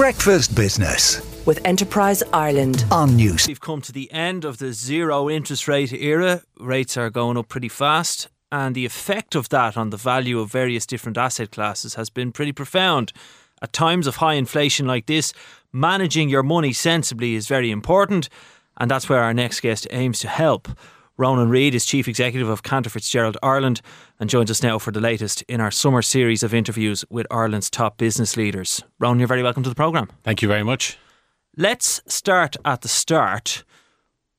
Breakfast Business with Enterprise Ireland. on News. We've come to the end of the zero interest rate era. Rates are going up pretty fast, and the effect of that on the value of various different asset classes has been pretty profound. At times of high inflation like this, managing your money sensibly is very important, and that's where our next guest aims to help. Ronan Reid is Chief Executive of Cantor Fitzgerald Ireland and joins us now for the latest in our summer series of interviews with Ireland's top business leaders. Ronan, you're very welcome to the programme. Thank you very much. Let's start at the start.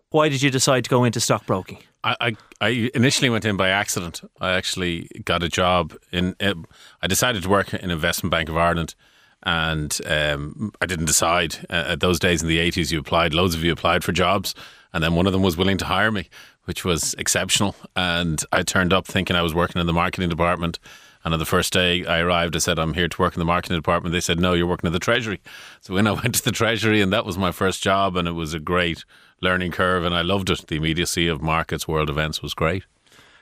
Why did you decide to go into stockbroking? I, I, I initially went in by accident. I actually got a job in. Uh, I decided to work in Investment Bank of Ireland, and um, I didn't decide. Uh, at those days in the eighties, you applied. Loads of you applied for jobs, and then one of them was willing to hire me, which was exceptional. And I turned up thinking I was working in the marketing department. And on the first day I arrived, I said, I'm here to work in the marketing department. They said, No, you're working in the Treasury. So when I went to the Treasury, and that was my first job, and it was a great learning curve, and I loved it. The immediacy of markets, world events was great.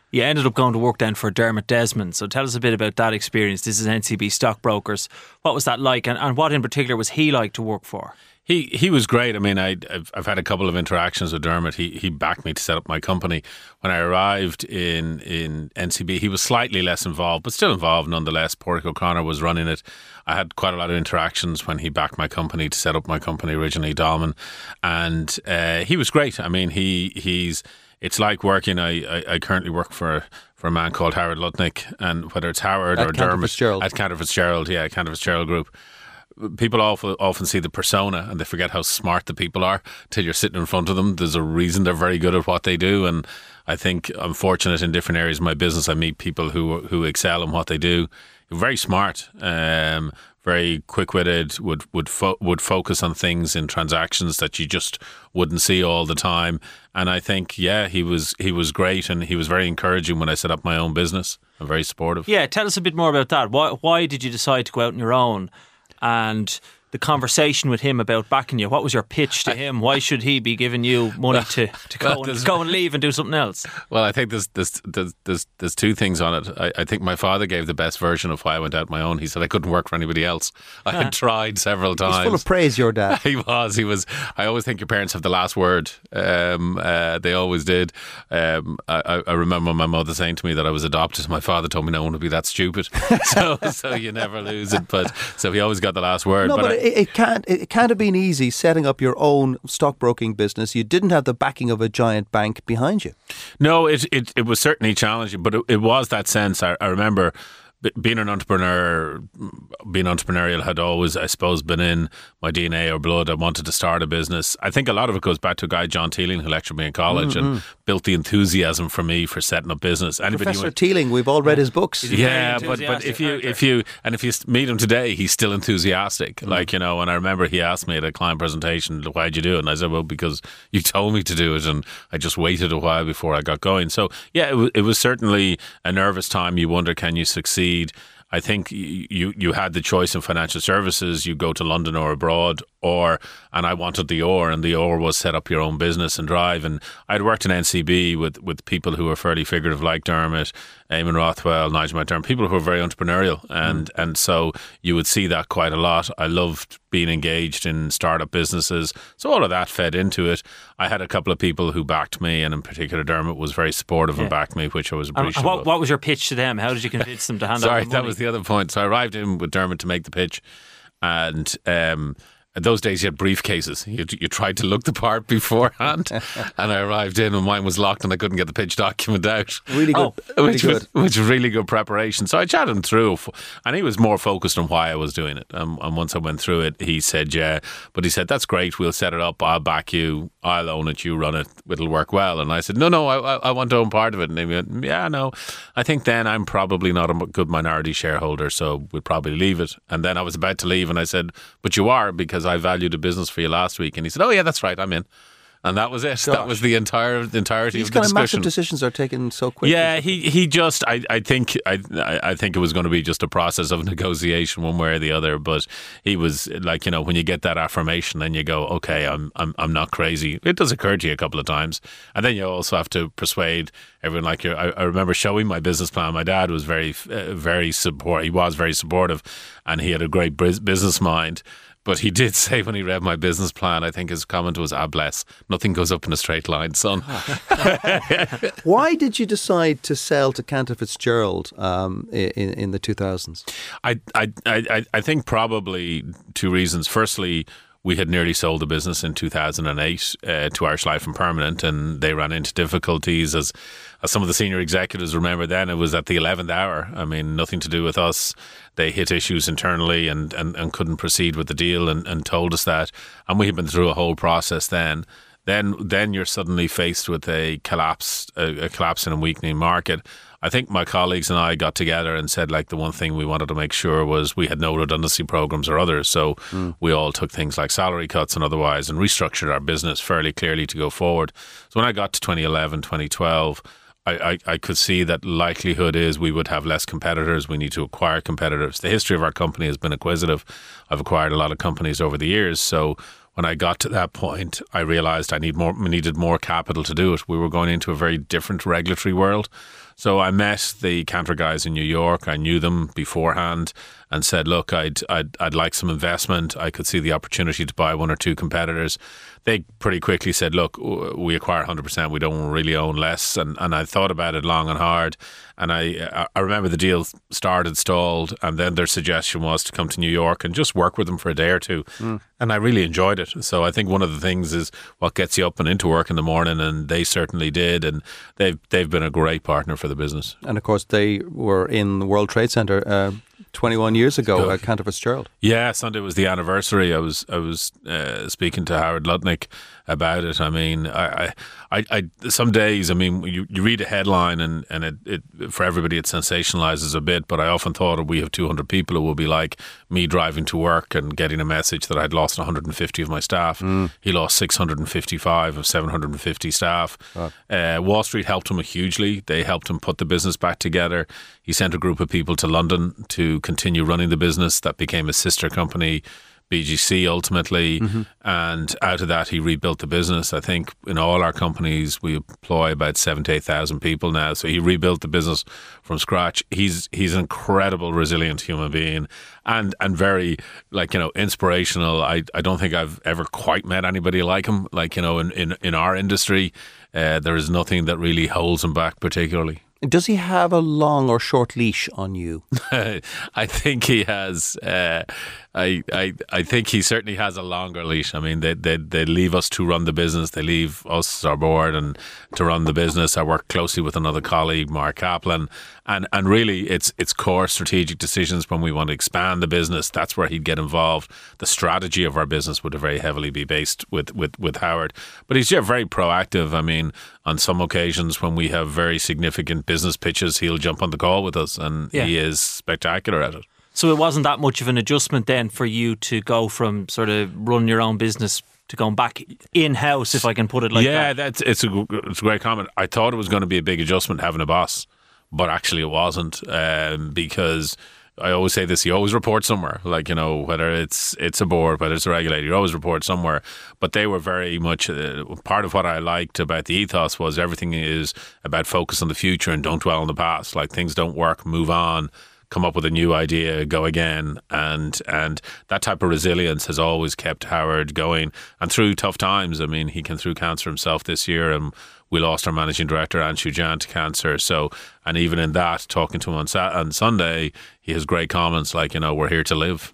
You ended up going to work then for Dermot Desmond. So tell us a bit about that experience. This is NCB Stockbrokers. What was that like, and, and what in particular was he like to work for? He he was great. I mean, I I've, I've had a couple of interactions with Dermot. He he backed me to set up my company. When I arrived in in NCB, he was slightly less involved, but still involved nonetheless. Padraig O'Connor was running it. I had quite a lot of interactions when he backed my company to set up my company originally, Dolmen, and uh, he was great. I mean, he he's it's like working. I, I, I currently work for for a man called Howard Lutnick, and whether it's Howard At or Cantor Dermot Fitzgerald. at Cantor Fitzgerald, yeah, Cantor Fitzgerald Group people often often see the persona and they forget how smart the people are till you're sitting in front of them. There's a reason they're very good at what they do, and I think I'm fortunate in different areas of my business. I meet people who who excel in what they do. Very smart, um, very quick witted. Would would fo- would focus on things in transactions that you just wouldn't see all the time. And I think, yeah, he was he was great, and he was very encouraging when I set up my own business. and very supportive. Yeah, tell us a bit more about that. Why, why did you decide to go out on your own? And the conversation with him about backing you. What was your pitch to him? Why should he be giving you money to, to go, well, and, go and leave and do something else? Well, I think there's there's there's there's, there's two things on it. I, I think my father gave the best version of why I went out my own. He said I couldn't work for anybody else. I had tried several times. He's full of praise, your dad. he was. He was. I always think your parents have the last word. Um, uh, they always did. Um, I, I- I remember my mother saying to me that I was adopted. My father told me no one would be that stupid. so, so you never lose it. But so he always got the last word. No, but, I- it, it can't. It can't have been easy setting up your own stockbroking business. You didn't have the backing of a giant bank behind you. No, it it, it was certainly challenging, but it, it was that sense. I, I remember being an entrepreneur, being entrepreneurial had always, I suppose, been in my DNA or blood. I wanted to start a business. I think a lot of it goes back to a guy, John Teeling, who lectured me in college and built the enthusiasm for me for setting up business. Anybody Professor went- Teeling, we've all read his books. Yeah, but but if you if you and if you meet him today, he's still enthusiastic. Mm. Like you know, and I remember he asked me at a client presentation, "Why'd you do it?" And I said, "Well, because you told me to do it, and I just waited a while before I got going." So yeah, it was, it was certainly a nervous time. You wonder, can you succeed? I think you you had the choice in financial services. You go to London or abroad, or and I wanted the or, and the or was set up your own business and drive. And I'd worked in NCB with with people who were fairly figurative, like Dermot, Eamonn Rothwell, Nigel McDermott, people who were very entrepreneurial, and and so you would see that quite a lot. I loved being engaged in startup businesses, so all of that fed into it. I had a couple of people who backed me, and in particular, Dermot was very supportive and backed me, which I was And appreciative. what, of. what was your pitch to them? How did you convince them to hand Sorry, over the that was the other point. So I arrived in with Dermot to make the pitch, and um, in those days you had briefcases. You, you tried to look the part beforehand, and I arrived in and mine was locked, and I couldn't get the pitch document out. Really good. Oh, really Which good. was, which was really good preparation. So I chatted him through, and he was more focused on why I was doing it. Um, and once I went through it, he said, "Yeah," but he said, "That's great. We'll set it up. I'll back you. I'll own it. You run it. It'll work well." And I said, "No, no, I, I, I want to own part of it." And he went, "Yeah, no. I think then I'm probably not a good minority shareholder, so we'll probably leave it." And then I was about to leave, and I said, "But you are because I valued the business for you last week." And he said, "Oh yeah, that's right. I'm in." And that was it. That was the entire the entirety These of the kind of discussion. massive decisions are taken so quickly. Yeah, he he just I, I think I I I think it was going to be just a process of negotiation one way or the other. But he was like you know when you get that affirmation, then you go okay, I'm I'm I'm not crazy. It does occur to you a couple of times, and then you also have to persuade everyone. Like you I, I remember showing my business plan. My dad was very uh, very support. He was very supportive, and he had a great business mind. But he did say when he read my business plan, I think his comment was, "Ah, bless, nothing goes up in a straight line, son." Why did you decide to sell to Cantor Fitzgerald um, in in the two thousands? I, I I I think probably two reasons. Firstly we had nearly sold the business in 2008 uh, to Irish Life and Permanent, and they ran into difficulties. As, as some of the senior executives remember, then it was at the 11th hour. I mean, nothing to do with us. They hit issues internally and, and, and couldn't proceed with the deal, and, and told us that. And we had been through a whole process then. Then, then you're suddenly faced with a collapse, a, a collapse in a weakening market I think my colleagues and I got together and said like the one thing we wanted to make sure was we had no redundancy programs or others. So mm. we all took things like salary cuts and otherwise and restructured our business fairly clearly to go forward. So when I got to 2011, 2012, I, I, I, could see that likelihood is we would have less competitors. We need to acquire competitors. The history of our company has been acquisitive. I've acquired a lot of companies over the years. So when I got to that point, I realized I need more, needed more capital to do it. We were going into a very different regulatory world. So I met the Cantor guys in New York. I knew them beforehand and said, "Look, I'd I'd I'd like some investment. I could see the opportunity to buy one or two competitors." They pretty quickly said, "Look, we acquire 100%. We don't really own less." And and I thought about it long and hard. And I I remember the deal started stalled, and then their suggestion was to come to New York and just work with them for a day or two. Mm. And I really enjoyed it. So I think one of the things is what gets you up and into work in the morning, and they certainly did. And they've they've been a great partner for the business. And of course, they were in the World Trade Center. Uh, 21 years ago at Cantor Fitzgerald. Yeah, Sunday was the anniversary. I was I was uh, speaking to Howard Lutnick about it. I mean, I, I, I, some days, I mean, you, you read a headline and, and it, it, for everybody, it sensationalizes a bit, but I often thought if we have 200 people, it will be like me driving to work and getting a message that I'd lost 150 of my staff. Mm. He lost 655 of 750 staff. Uh, Wall Street helped him hugely. They helped him put the business back together. He sent a group of people to London to continue running the business. That became a sister company BGC ultimately, mm-hmm. and out of that he rebuilt the business. I think in all our companies we employ about seven to eight thousand people now. So he rebuilt the business from scratch. He's he's an incredible, resilient human being, and and very like you know inspirational. I I don't think I've ever quite met anybody like him. Like you know in in in our industry, uh, there is nothing that really holds him back particularly. Does he have a long or short leash on you? I think he has. Uh, I, I, I think he certainly has a longer leash. I mean, they, they, they leave us to run the business. They leave us, our board, and to run the business. I work closely with another colleague, Mark Kaplan, and and really, it's it's core strategic decisions when we want to expand the business. That's where he'd get involved. The strategy of our business would very heavily be based with with with Howard, but he's yeah, very proactive. I mean, on some occasions when we have very significant business pitches, he'll jump on the call with us, and yeah. he is spectacular at it. So it wasn't that much of an adjustment then for you to go from sort of run your own business to going back in house, if I can put it like yeah, that. Yeah, that's it's a it's a great comment. I thought it was going to be a big adjustment having a boss, but actually it wasn't um, because. I always say this: you always report somewhere. Like you know, whether it's it's a board, whether it's a regulator, you always report somewhere. But they were very much uh, part of what I liked about the ethos was everything is about focus on the future and don't dwell on the past. Like things don't work, move on come up with a new idea, go again, and and that type of resilience has always kept Howard going. And through tough times, I mean, he came through cancer himself this year, and we lost our managing director Anshu Jain to cancer. So, and even in that, talking to him on Sat- on Sunday, he has great comments like, you know, we're here to live.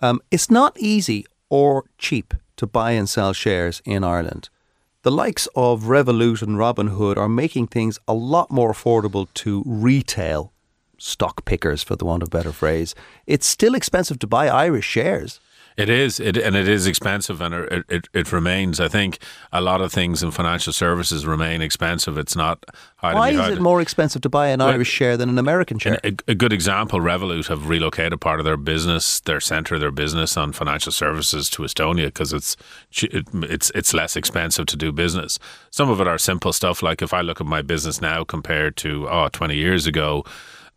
Um, it's not easy or cheap to buy and sell shares in Ireland. The likes of Revolut and Robinhood are making things a lot more affordable to retail stock pickers, for the want of a better phrase, it's still expensive to buy Irish shares. It is, it, and it is expensive, and it, it, it remains. I think a lot of things in financial services remain expensive. It's not. Why is it more expensive to buy an well, Irish share than an American share? A, a, good example: Revolut have relocated part of their business, their center of their business on financial services to Estonia because it's it's it's less expensive to do business. Some of it are simple stuff, like if I look at my business now compared to oh 20 years ago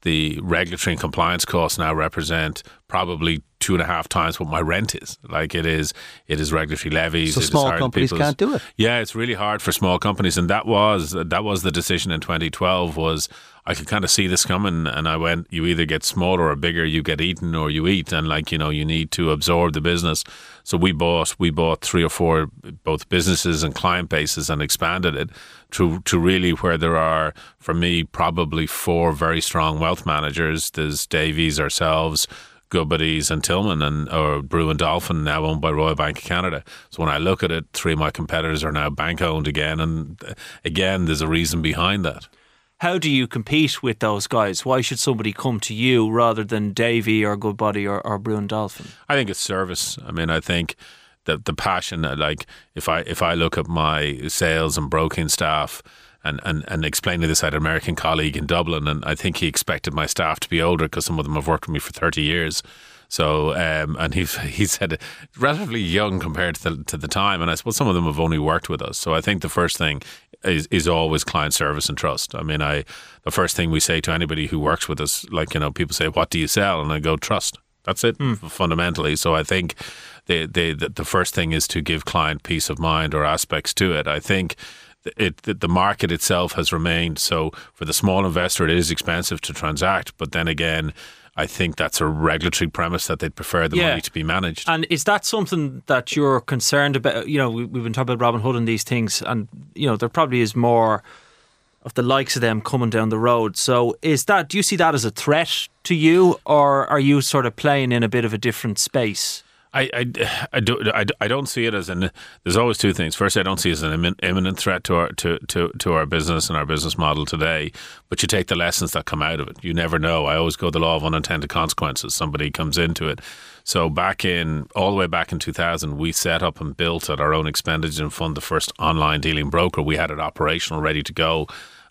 the regulatory and compliance costs now represent probably two and a half times what my rent is. Like it is, it is regulatory levies. So small companies can't do it. Yeah, it's really hard for small companies, and that was that was the decision in 2012. Was I could kind of see this coming, and I went, you either get smaller or bigger, you get eaten or you eat, and like you know, you need to absorb the business. So we bought we bought three or four both businesses and client bases and expanded it to to really where there are for me probably four very strong wealth managers. There's Davy's, ourselves. Goodbody's and Tillman and or Brewin Dolphin now owned by Royal Bank of Canada. So when I look at it, three of my competitors are now bank owned again, and uh, again, there's a reason behind that. How do you compete with those guys? Why should somebody come to you rather than Davy or Goodbody or, or Brewin Dolphin? I think it's service. I mean, I think the the passion. uh, Like if I if I look at my sales and broking staff. And, and, and explaining this, I had an American colleague in Dublin, and I think he expected my staff to be older because some of them have worked with me for 30 years. So, um, and he he said relatively young compared to the, to the time, and I suppose some of them have only worked with us. So, I think the first thing is is always client service and trust. I mean, I the first thing we say to anybody who works with us, like you know, people say, "What do you sell?" and I go, "Trust." That's it fundamentally. So, I think the the the the first thing is to give client peace of mind or aspects to it. I think it the market itself has remained so for the small investor it is expensive to transact but then again I think that's a regulatory premise that they'd prefer the Yeah. money to be managed. And is that something that you're concerned about? You know, we, we've been talking about Robinhood and these things, and you know, there probably is more of the likes of them coming down the road. So, is that? Do you see that as a threat to you, or are you sort of playing in a bit of a different space? I, I, I, do, I, I don't see it as an. There's always two things. First, I don't see it as an imminent threat to our to, to, to our business and our business model today. But you take the lessons that come out of it. You never know. I always go the law of unintended consequences. Somebody comes into it. So back in all the way back in 2000, we set up and built at our own expenditure and fund the first online dealing broker. We had it operational, ready to go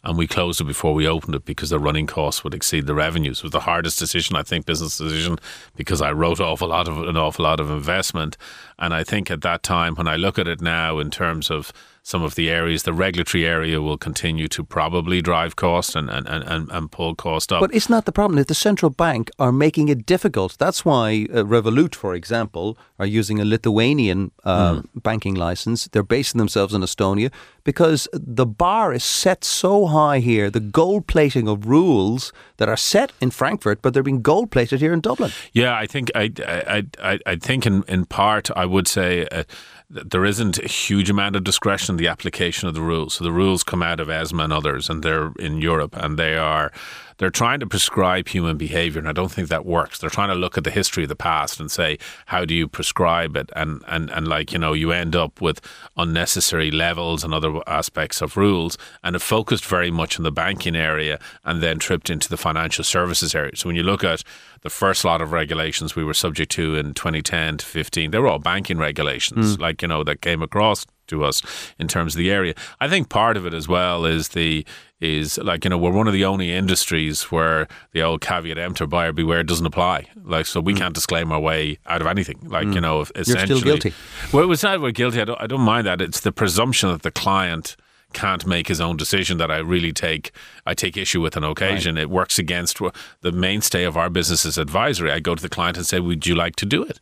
and we closed it before we opened it because the running costs would exceed the revenues. It was the hardest decision, I think, business decision, because I wrote off a lot of an awful lot of investment. And I think at that time, when I look at it now in terms of some of the areas, the regulatory area will continue to probably drive cost and, and, and, and pull cost up. But isn't that the problem? If the central bank are making it difficult, that's why uh, Revolut, for example, are using a Lithuanian uh, banking license. They're basing themselves in Estonia because the bar is set so high here. The gold plating of rules that are set in Frankfurt, but they're being gold plated here in Dublin. Yeah, I think I I I, I think in, in part I would say uh, there isn't a huge amount of discretion in the application of the rules. So the rules come out of ESMA and others, and they're in Europe, and they are they're trying to prescribe human behavior, and I don't think that works. They're trying to look at the history of the past and say how do you prescribe it, and and and like you know you end up with unnecessary levels and other aspects of rules, and it focused very much in the banking area, and then tripped into the financial services area. So when you look at the first lot of regulations we were subject to in 2010 to 15, they were all banking regulations, mm. like you know that came across to us in terms of the area. I think part of it as well is the is like you know we're one of the only industries where the old caveat emptor buyer beware doesn't apply. Like so we mm. can't disclaim our way out of anything. Like you mm. know if still essentially guilty. Well, it's not we're guilty. I don't, I don't mind that. It's the presumption that the client can't make his own decision that I really take I take issue with on occasion. It works against the mainstay of our business is advisory. I go to the client and say, "Would you like to do it?"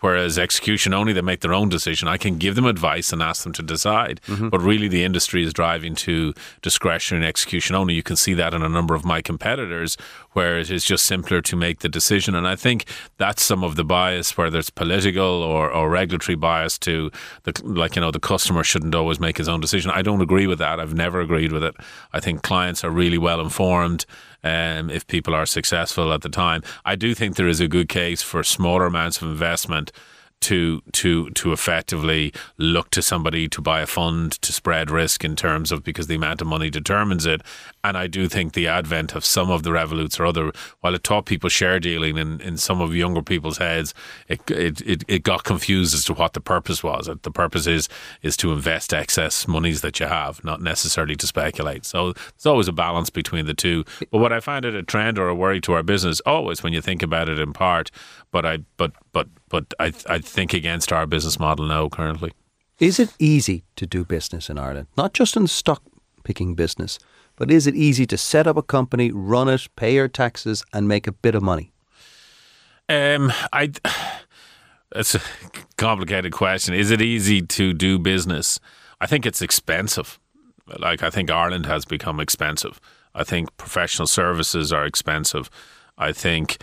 Whereas execution only, they make their own decision. I can give them advice and ask them to decide. Mm-hmm. But really, the industry is driving to discretion and execution only. You can see that in a number of my competitors, where it is just simpler to make the decision. And I think that's some of the bias, whether it's political or, or regulatory bias to the like you know the customer shouldn't always make his own decision. I don't agree with that. I've never agreed with it. I think clients are really well informed um, if people are successful at the time. I do think there is a good case for smaller amounts of investment to to to effectively look to somebody to buy a fund to spread risk in terms of because the amount of money determines it. And I do think the advent of some of the revoluts or other, while it taught people share dealing in, in some of younger people's heads, it, it it it got confused as to what the purpose was. The purpose is is to invest excess monies that you have, not necessarily to speculate. So there's always a balance between the two. But what I find it a trend or a worry to our business always when you think about it in part. But I but but but I I think against our business model now currently. Is it easy to do business in Ireland? Not just in the stock picking business, but is it easy to set up a company, run it, pay your taxes, and make a bit of money? Um, I. It's a complicated question. Is it easy to do business? I think it's expensive. Like I think Ireland has become expensive. I think professional services are expensive. I think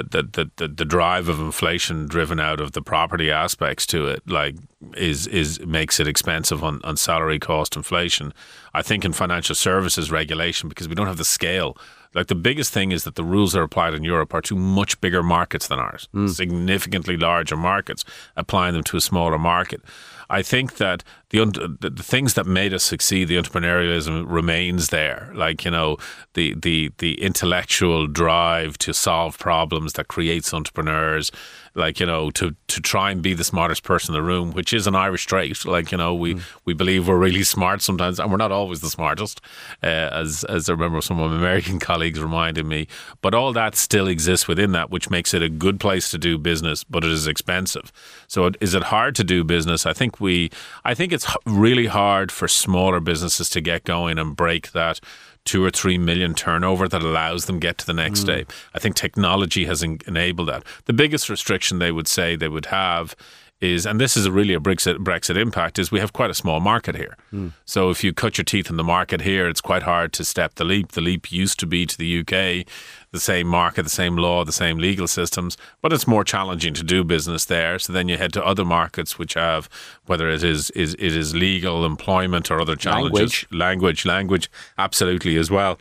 the, the, the, the drive of inflation driven out of the property aspects to it. Like is is makes it expensive on, on salary cost inflation. I think in financial services regulation because we don't have the scale. Like the biggest thing is that the rules that are applied in Europe are to much bigger markets than ours, hmm. significantly larger markets, applying them to a smaller market. I think that the, the, the things that made us succeed, the entrepreneurialism remains there. Like you know, the the the intellectual drive to solve problems that creates entrepreneurs. Like you know, to to try and be the smartest person in the room, which is an Irish trait. Like you know, we we believe we're really smart sometimes, and we're not always the smartest. Uh, as as I remember, some of my American colleagues reminded me. But all that still exists within that, which makes it a good place to do business, but it is expensive. So, is it hard to do business? I think we, I think it's really hard for smaller businesses to get going and break that two or three million turnover that allows them get to the next mm. day. I think technology has en- enabled that. The biggest restriction they would say they would have is, and this is a really a Brexit, Brexit impact, is we have quite a small market here. Hmm. So if you cut your teeth in the market here, it's quite hard to step the leap. The leap used to be to the UK, the same market, the same law, the same legal systems, but it's more challenging to do business there. So then you head to other markets which have, whether it is is it is legal employment or other challenges, Language. language, language, absolutely as well.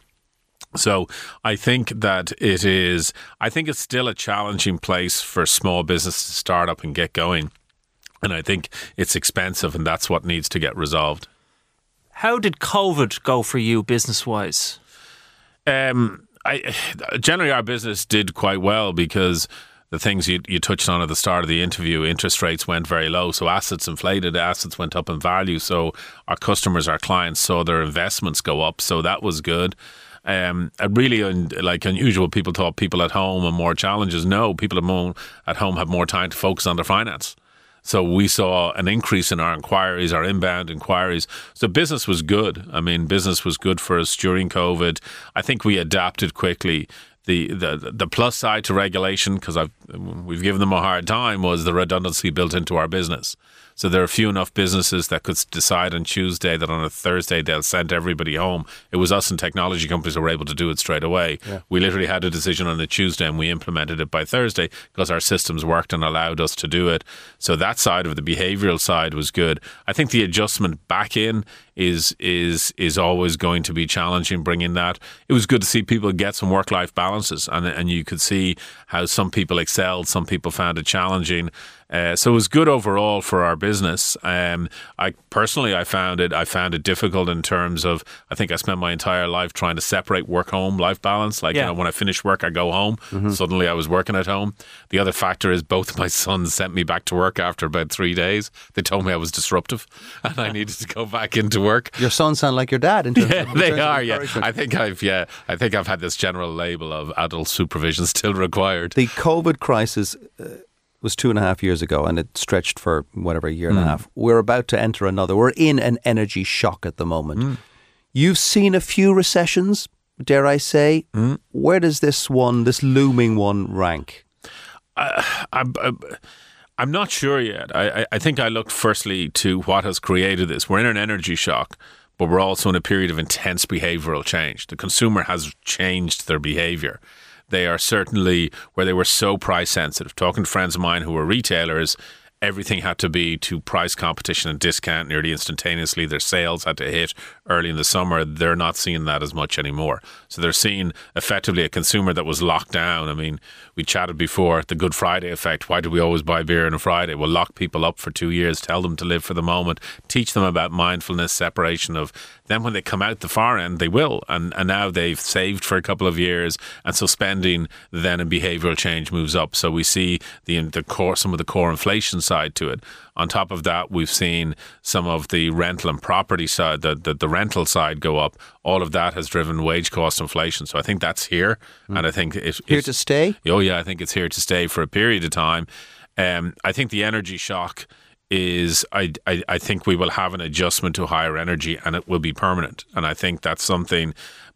So I think that it is. I think it's still a challenging place for small business to start up and get going, and I think it's expensive, and that's what needs to get resolved. How did COVID go for you business wise? Um, I generally our business did quite well because the things you, you touched on at the start of the interview, interest rates went very low, so assets inflated, assets went up in value. So our customers, our clients saw their investments go up, so that was good. Um, really, un, like unusual, people thought people at home and more challenges. No, people at home at home have more time to focus on their finance. So we saw an increase in our inquiries, our inbound inquiries. So business was good. I mean, business was good for us during COVID. I think we adapted quickly. The the the plus side to regulation, because I've we've given them a hard time, was the redundancy built into our business. So there are few enough businesses that could decide on Tuesday that on a Thursday they'll send everybody home. It was us and technology companies that were able to do it straight away. We literally had a decision on a Tuesday and we implemented it by Thursday because our systems worked and allowed us to do it. So that side of the behavioral side was good. I think the adjustment back in is is is always going to be challenging bringing that. It was good to see people get some work life balances and and you could see how some people excelled, some people found it challenging. Uh, so it was good overall for our business. Um, I personally, I found it. I found it difficult in terms of. I think I spent my entire life trying to separate work home life balance. Like Yeah. you know, when I finish work, I go home. Suddenly, I was working at home. The other factor is both my sons sent me back to work after about three days. They told me I was disruptive, and I needed to go back into work. Your sons sound like your dad in terms Yeah, of in they terms of are. Yeah. I think I've. Yeah, I think I've had this general label of adult supervision still required. the COVID crisis uh, was two and a half years ago, and it stretched for whatever a year and a hmm. half. We're about to enter another. We're in an energy shock at the moment. Hmm. You've seen a few recessions, dare I say? Hmm. Where does this one, this looming one, rank? Uh, I'm, I'm, I'm not sure yet. I, I, think I looked firstly to what has created this. We're in an energy shock, but we're also in a period of intense behavioral change. The consumer has changed their behavior. They are certainly where they were so price sensitive. Talking to friends of mine who were retailers, everything had to be to price competition and discount nearly instantaneously. Their sales had to hit early in the summer. They're not seeing that as much anymore. So they're seeing effectively a consumer that was locked down. I mean, we chatted before the Good Friday effect. Why do we always buy beer on a Friday? We'll lock people up for two years, tell them to live for the moment, teach them about mindfulness, separation of. Then when they come out the far end, they will. And and now they've saved for a couple of years, and so spending then and behavioural change moves up. So we see the the core some of the core inflation side to it. On top of that, we've seen some of the rental and property side, the, the, the rental side go up. All of that has driven wage cost inflation. So I think that's here. And I think it, Here it's- to stay? Oh yeah, I think it's here to stay for a period of time. Um, I think the energy shock is I, I, I think we will have an adjustment to higher energy and it will be permanent. And I think that's something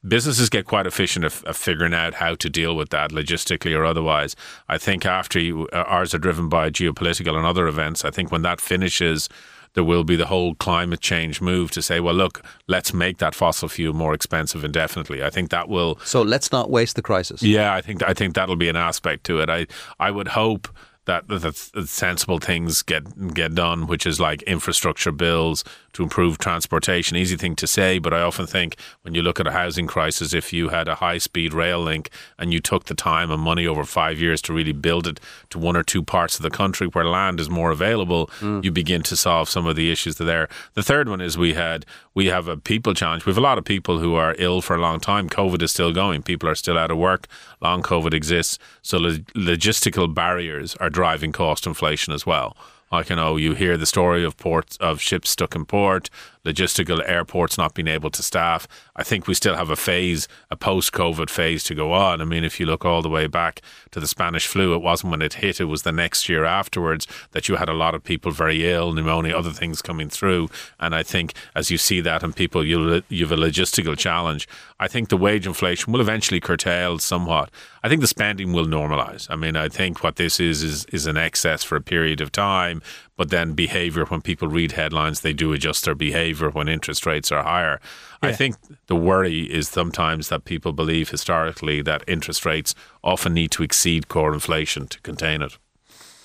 businesses get quite efficient of, of, figuring out how to deal with that logistically or otherwise. I think after you, uh, ours are driven by geopolitical and other events, I think when that finishes, there will be the whole climate change move to say, well, look, let's make that fossil fuel more expensive indefinitely. I think that will. So let's not waste the crisis. Yeah, I think I think that'll be an aspect to it. I I would hope that, that, that sensible things get get done, which is like infrastructure bills to improve transportation. Easy thing to say, but I often think when you look at a housing crisis, if you had a high speed rail link and you took the time and money over five years to really build it to one or two parts of the country where land is more available, mm. you begin to solve some of the issues there. The third one is we had we have a people challenge. We have a lot of people who are ill for a long time. COVID is still going. People are still out of work. Long COVID exists. So logistical barriers are driving cost inflation as well. Like you know, you hear the story of ports of ships stuck in port, logistical airports not being able to staff. I think we still have a phase, a post-COVID phase to go on. I mean, if you look all the way back to the Spanish flu, it wasn't when it hit; it was the next year afterwards that you had a lot of people very ill, pneumonia, other things coming through. And I think as you see that, and people, you you have a logistical challenge. I think the wage inflation will eventually curtail somewhat. I think the spending will normalise. I mean, I think what this is is is an excess for a period of time, but then behavior when people read headlines, they do adjust their behavior when interest rates are higher. Yeah. I think the worry is sometimes that people believe historically that interest rates often need to exceed core inflation to contain it.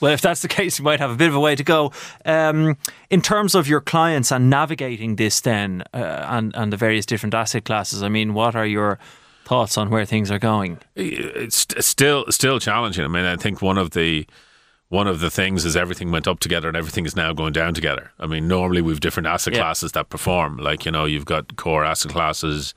Well, if that's the case, you might have a bit of a way to go. Um, in terms of your clients and navigating this, then, uh, and, and the various different asset classes, I mean, what are your thoughts on where things are going? It's still still challenging. I mean, I think one of the one of the things is everything went up together and everything is now going down together. I mean, normally we've different asset yeah. classes that perform. Like you know, you've got core asset classes,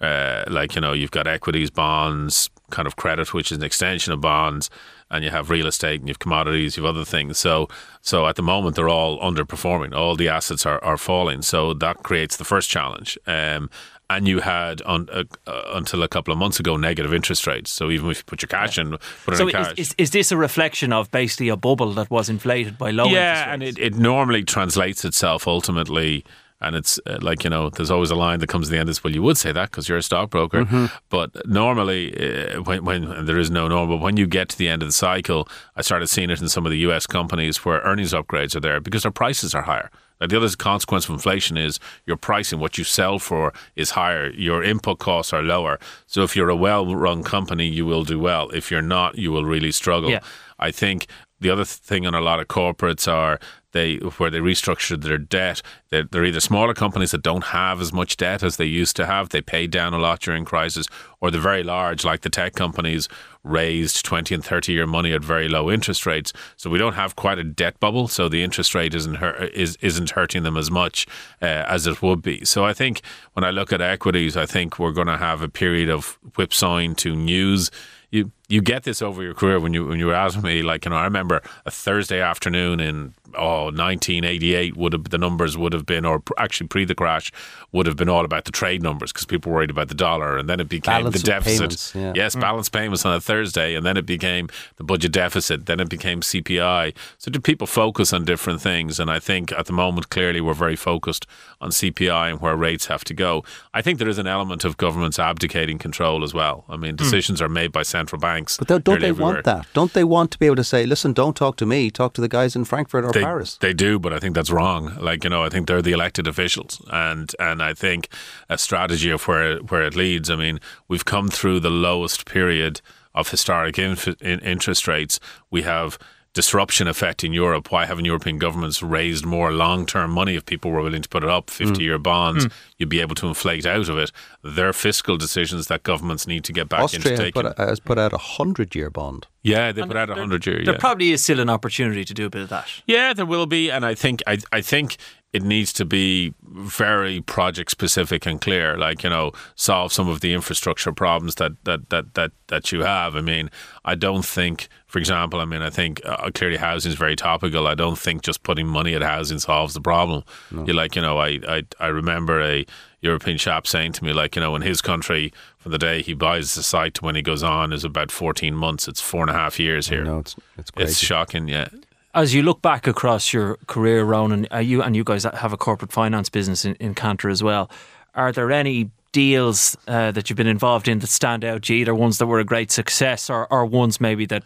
uh, like you know, you've got equities, bonds, kind of credit, which is an extension of bonds, and you have real estate and you have commodities, you have other things. So, so at the moment they're all underperforming. All the assets are, are falling. So that creates the first challenge. Um, and you had on, uh, uh, until a couple of months ago negative interest rates. So even if you put your cash in, put so in cash. Is, is, this a reflection of basically a bubble that was inflated by low yeah, and it, it normally translates itself ultimately. And it's uh, like, you know, there's always a line that comes at the end is, well, you would say that because you're a stockbroker. Mm-hmm. But normally, uh, when, when there is no normal, when you get to the end of the cycle, I started seeing it in some of the US companies where earnings upgrades are there because their prices are higher. The other consequence of inflation is your pricing, what you sell for, is higher. Your input costs are lower. So if you're a well run company, you will do well. If you're not, you will really struggle. Yeah. I think the other thing on a lot of corporates are they where they restructured their debt. They're, they're, either smaller companies that don't have as much debt as they used to have. They paid down a lot during crisis, or the very large, like the tech companies, raised twenty and thirty year money at very low interest rates. So we don't have quite a debt bubble. So the interest rate isn't hurt, is isn't hurting them as much uh, as it would be. So I think when I look at equities, I think we're going to have a period of whipsawing to news you you get this over your career when you when you were asking me like you know I remember a Thursday afternoon in oh 1988 would have the numbers would have been or actually pre the crash would have been all about the trade numbers because people were worried about the dollar and then it became balance the deficit payments, yeah. yes mm. balance payments on a Thursday and then it became the budget deficit then it became CPI so do people focus on different things and I think at the moment clearly we're very focused on CPI and where rates have to go I think there is an element of governments abdicating control as well I mean hmm. decisions mm. are made by central banks but don't they everywhere. want that don't they want to be able to say listen don't talk to me talk to the guys in Frankfurt or they, Paris. They do, but I think that's wrong. Like you know, I think they're the elected officials, and and I think a strategy of where where it leads. I mean, we've come through the lowest period of historic inf- in interest rates. We have disruption effect in Europe. Why haven't European governments raised more long term money if people were willing to put it up, 50 year mm. bonds? Mm. You'd be able to inflate out of it. They're fiscal decisions that governments need to get back Austria into taking. Austria has put out a 100 year bond. Yeah, they and put out a 100 year. There yeah. probably is still an opportunity to do a bit of that. Yeah, there will be. And I think, I, I think it needs to be very project specific and clear like you know solve some of the infrastructure problems that that that that, that you have. I mean i don't think for example i mean i think uh, clearly housing is very topical. I don't think just putting money at housing solves the problem. No. you like you know I, I i remember a european chap saying to me like you know in his country from the day he buys the site to when he goes on is about 14 months. It's four and a half years here. no, it's, it's, it's shocking yeah As you look back across your career, Ronan, uh, you and you guys have a corporate finance business in, in Cantor as well. Are there any deals uh, that you've been involved in that stand out either ones that were a great success or, or ones maybe that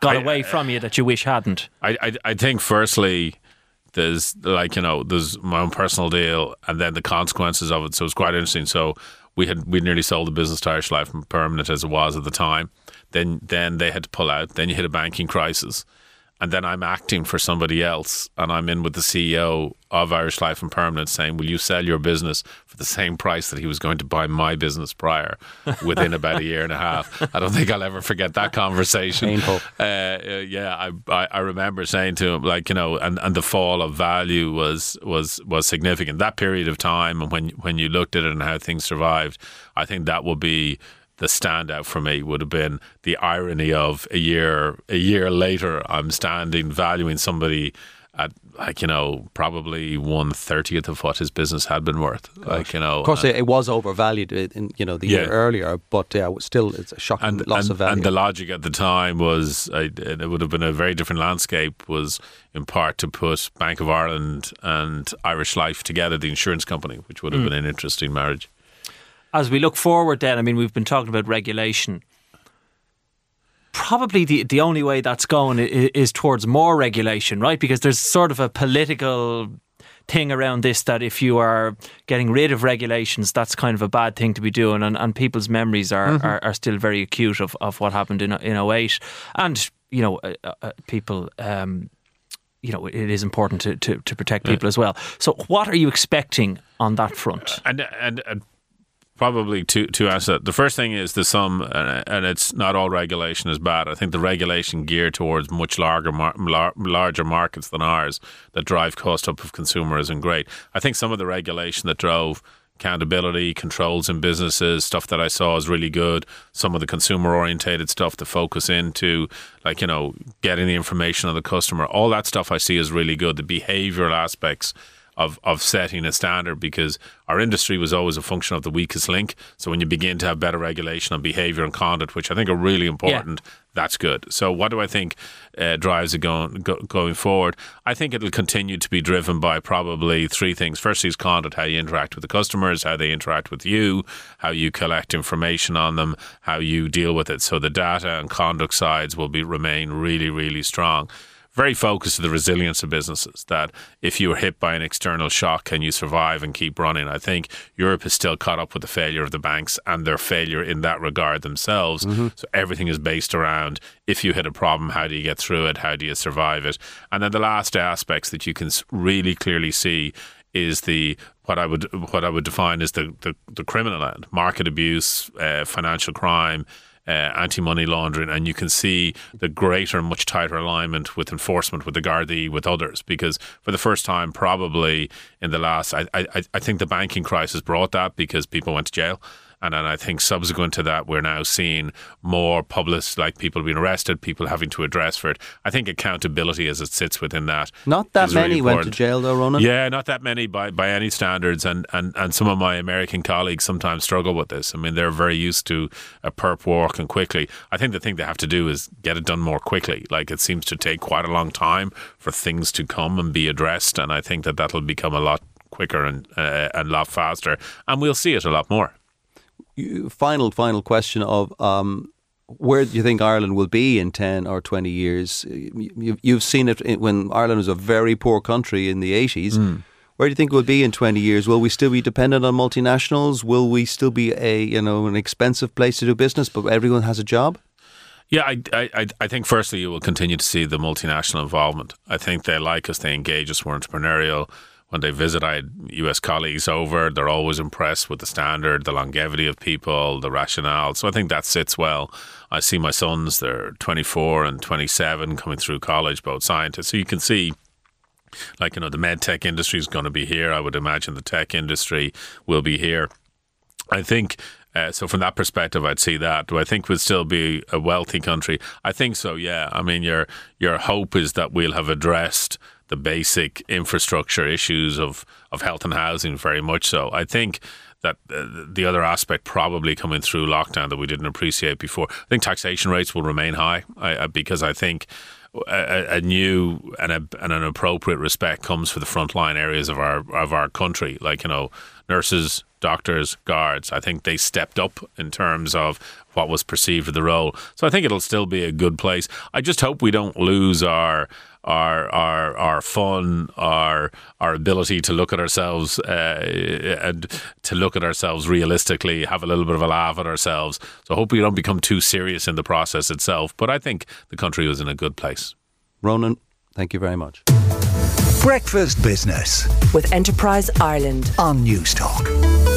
got I- away from you that you wish hadn't? I, I I think firstly there's like you know there's my own personal deal and then the consequences of it. So it's quite interesting. So we had we nearly sold the business to Irish Life Permanent as it was at the time. Then then they had to pull out. Then you hit a banking crisis. And then I'm acting for somebody else, and I'm in with the CEO of Irish Life and Permanent saying, Will you sell your business for the same price that he was going to buy my business prior within about a year and a half? I don't think I'll ever forget that conversation. Painful. Uh, uh, yeah, I, I I remember saying to him like you know, and, and the fall of value was was was significant. That period of time, and when when you looked at it and how things survived, I think that will be the standout for me. Would have been the irony of a year a year later, I'm standing valuing somebody. At like you know, probably one thirtieth of what his business had been worth. Like you know, Of course, it, it was overvalued in, you know the year earlier, but yeah, still it's a shocking and, loss and, of value. and the logic at the time was I, it would have been a very different landscape was in part to put Bank of Ireland and Irish Life together the insurance company which would have mm. been an interesting marriage As we look forward, then, I mean, we've been talking about regulation. Probably the, the only way that's going is, is towards more regulation, right? Because there's sort of a political thing around this that if you are getting rid of regulations, that's kind of a bad thing to be doing. And, and people's memories are, are, are still very acute of, of what happened in, in 08. And, you know, uh, uh, people. Um, you know, it is important to, to, to protect people as well. So, what are you expecting on that front? and and, and probably to to answer. The first thing is the some, and, it's not all regulation is bad. I think the regulation geared towards much larger larger markets than ours that drive cost up of consumer isn't great. I think some of the regulation that drove accountability, controls in businesses, stuff that I saw is really good. Some of the consumer orientated stuff to focus into, like, you know, getting the information on the customer, all that stuff I see is really good. The behavioral aspects of, of setting a standard because our industry was always a function of the weakest link. So when you begin to have better regulation on behavior and conduct, which I think are really important, that's good. So what do I think uh, drives it going go, going forward? I think it'll continue to be driven by probably three things. Firstly, is conduct, how you interact with the customers, how they interact with you, how you collect information on them, how you deal with it. So the data and conduct sides will be remain really, really strong very focused on the resilience of businesses that if you were hit by an external shock can you survive and keep running? I think europe is still caught up with the failure of the banks and their failure in that regard themselves. So everything is based around if you hit a problem how do you get through it? How do you survive it? And then the last aspects that you can really clearly see is the what I would what I would define as the the, the criminal end, market abuse, uh, financial crime, uh, anti-money laundering, and you can see the greater, much tighter alignment with enforcement, with the Gardaí, with others. Because for the first time, probably in the last, I, I, I think the banking crisis brought that because people went to jail. And then I think subsequent to that, we're now seeing more public, like people being arrested, people having to address for it. I think accountability as it sits within that. Not that is really many went to jail though, Ronan. Yeah, not that many by, by any standards, and, and, and some of my American colleagues sometimes struggle with this. I mean, they're very used to a perp walk and quickly. I think the thing they have to do is get it done more quickly. Like it seems to take quite a long time for things to come and be addressed, and I think that that'll become a lot quicker and uh, and a lot faster, and we'll see it a lot more. Final, final question of um, where do you think Ireland will be in ten or twenty years? You, you've seen it when Ireland was a very poor country in the eighties. Hmm. Where do you think we'll be in twenty years? Will we still be dependent on multinationals? Will we still be a you know an expensive place to do business, but everyone has a job? Yeah, I, I, I- I think firstly you will continue to see the multinational involvement. I think they like us, they engage us, we're entrepreneurial. When they visit, I had US colleagues over, they're always impressed with the standard, the longevity of people, the rationale. So I think that sits well. I see my sons, they're 24 and 27 coming through college, both scientists. So you can see like you know the med tech industry is going to be here i would imagine the tech industry will be here i think uh, so from that perspective i'd see that do i think we'll still be a wealthy country i think so yeah i mean your your hope is that we'll have addressed the basic infrastructure issues of of health and housing very much so i think that the other aspect probably coming through lockdown that we didn't appreciate before. I think taxation rates will remain high because I think a, a new and, a, and an appropriate respect comes for the frontline areas of our of our country, like you know nurses, doctors, guards. I think they stepped up in terms of what was perceived of the role. So I think it'll still be a good place. I just hope we don't lose our our our our fun, our our ability to look at ourselves uh, and to look at ourselves realistically, have a little bit of a laugh at ourselves. So I hope we don't become too serious in the process itself. But I think the country was in a good place. Ronan, thank you very much. Breakfast Business with Enterprise Ireland on Newstalk.